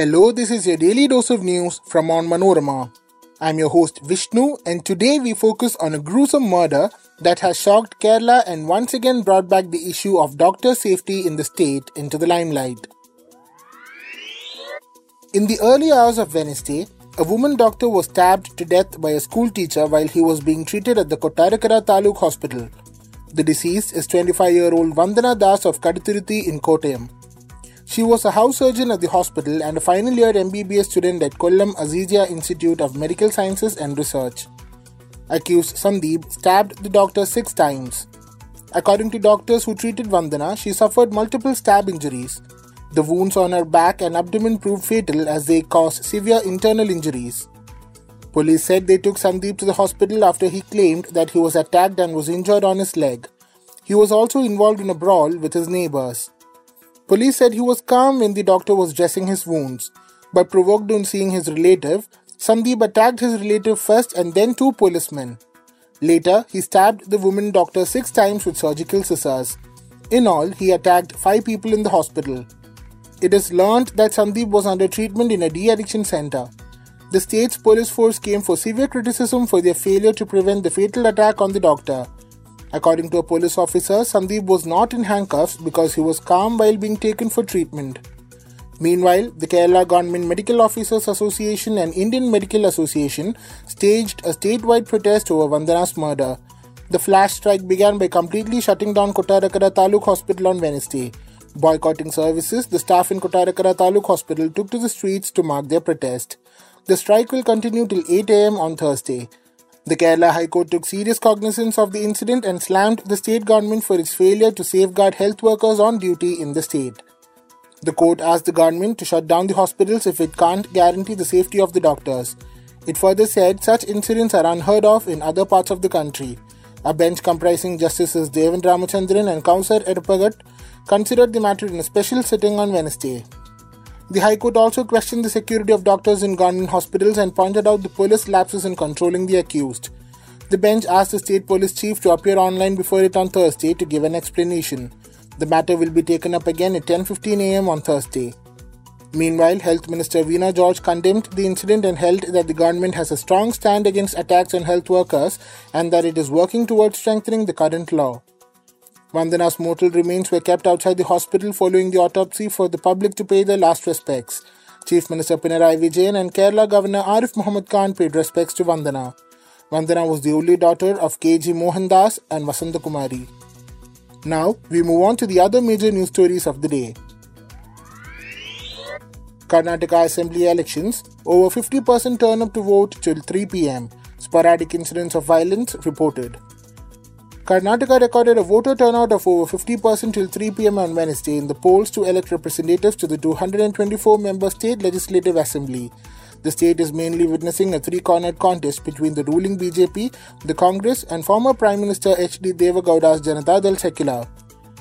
Hello, this is your daily dose of news from Onmanorama. I'm your host Vishnu, and today we focus on a gruesome murder that has shocked Kerala and once again brought back the issue of doctor safety in the state into the limelight. In the early hours of Wednesday, a woman doctor was stabbed to death by a school teacher while he was being treated at the Kottarakara Taluk Hospital. The deceased is 25 year old Vandana Das of Kaduthuruthi in Kottayam. She was a house surgeon at the hospital and a final year MBBS student at Kollam Azizia Institute of Medical Sciences and Research. Accused Sandeep stabbed the doctor six times. According to doctors who treated Vandana, she suffered multiple stab injuries. The wounds on her back and abdomen proved fatal as they caused severe internal injuries. Police said they took Sandeep to the hospital after he claimed that he was attacked and was injured on his leg. He was also involved in a brawl with his neighbors. Police said he was calm when the doctor was dressing his wounds, but provoked on seeing his relative, Sandeep attacked his relative first and then two policemen. Later, he stabbed the woman doctor six times with surgical scissors. In all, he attacked five people in the hospital. It is learned that Sandeep was under treatment in a de addiction center. The state's police force came for severe criticism for their failure to prevent the fatal attack on the doctor. According to a police officer, Sandeep was not in handcuffs because he was calm while being taken for treatment. Meanwhile, the Kerala Government Medical Officers Association and Indian Medical Association staged a statewide protest over Vandana's murder. The flash strike began by completely shutting down Kottarakara Taluk Hospital on Wednesday. Boycotting services, the staff in Kottarakara Taluk Hospital took to the streets to mark their protest. The strike will continue till 8 am on Thursday. The Kerala High Court took serious cognizance of the incident and slammed the state government for its failure to safeguard health workers on duty in the state. The court asked the government to shut down the hospitals if it can't guarantee the safety of the doctors. It further said such incidents are unheard of in other parts of the country. A bench comprising Justices Devan Ramachandran and Kauser Edappagath considered the matter in a special sitting on Wednesday. The High Court also questioned the security of doctors in government hospitals and pointed out the police lapses in controlling the accused. The bench asked the state police chief to appear online before it on Thursday to give an explanation. The matter will be taken up again at 10:15 a.m. on Thursday. Meanwhile, Health Minister Veena George condemned the incident and held that the government has a strong stand against attacks on health workers and that it is working towards strengthening the current law. Vandana's mortal remains were kept outside the hospital following the autopsy for the public to pay their last respects. Chief Minister Pinarayi Vijayan and Kerala Governor Arif Muhammad Khan paid respects to Vandana. Vandana was the only daughter of K.G. Mohandas and Vasanta Kumari. Now, we move on to the other major news stories of the day. Karnataka Assembly elections, over 50% turn up to vote till 3 pm. Sporadic incidents of violence reported. Karnataka recorded a voter turnout of over 50% till 3 pm on Wednesday in the polls to elect representatives to the 224 member state legislative assembly. The state is mainly witnessing a three cornered contest between the ruling BJP, the Congress, and former Prime Minister H.D. Devegowda's Janata Dal Secular.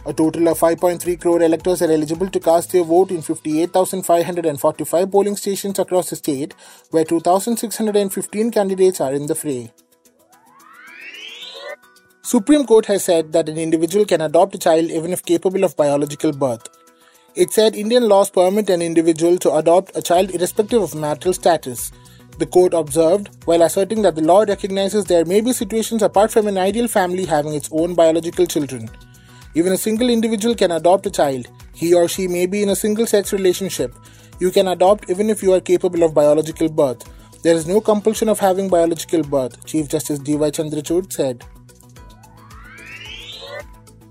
A total of 5.3 crore electors are eligible to cast their vote in 58,545 polling stations across the state, where 2,615 candidates are in the fray. Supreme Court has said that an individual can adopt a child even if capable of biological birth. It said Indian laws permit an individual to adopt a child irrespective of marital status. The court observed, while asserting that the law recognizes there may be situations apart from an ideal family having its own biological children. Even a single individual can adopt a child. He or she may be in a single sex relationship. You can adopt even if you are capable of biological birth. There is no compulsion of having biological birth, Chief Justice D.Y. Chandrachud said.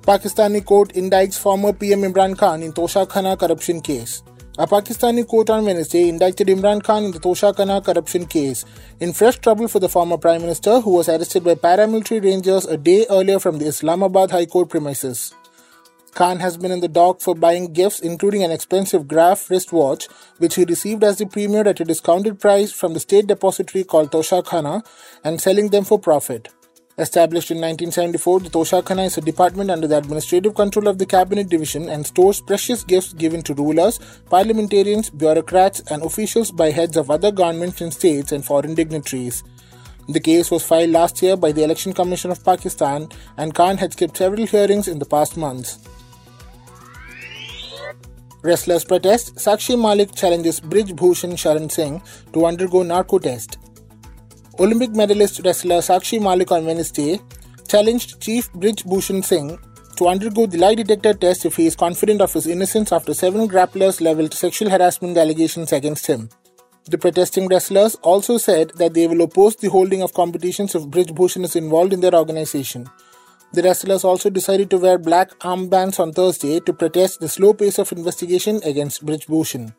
Pakistani court indicts former PM Imran Khan in Tosha Toshakhana corruption case. A Pakistani court on Wednesday indicted Imran Khan in the Tosha Toshakhana corruption case, in fresh trouble for the former Prime Minister who was arrested by paramilitary rangers a day earlier from the Islamabad High Court premises. Khan has been in the dock for buying gifts, including an expensive Graf wristwatch, which he received as the premier at a discounted price from the state depository called Tosha Toshakhana, and selling them for profit. Established in 1974, the Toshakhana is a department under the administrative control of the Cabinet Division and stores precious gifts given to rulers, parliamentarians, bureaucrats, and officials by heads of other governments in states and foreign dignitaries. The case was filed last year by the Election Commission of Pakistan, and Khan had skipped several hearings in the past months. Wrestlers protest. Sakshi Malik challenges Brij Bhushan Sharan Singh to undergo narco test. Olympic medalist wrestler Sakshi Malik on Wednesday challenged Chief Brij Bhushan Singh to undergo the lie detector test if he is confident of his innocence after seven grapplers leveled sexual harassment allegations against him. The protesting wrestlers also said that they will oppose the holding of competitions if Brij Bhushan is involved in their organization. The wrestlers also decided to wear black armbands on Thursday to protest the slow pace of investigation against Brij Bhushan.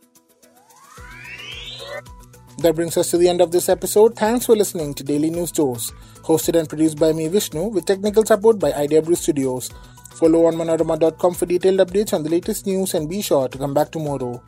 That brings us to the end of this episode. Thanks for listening to Daily News Dose, hosted and produced by me, Vishnu, with technical support by IDW Studios. Follow onmanorama.com for detailed updates on the latest news and be sure to come back tomorrow.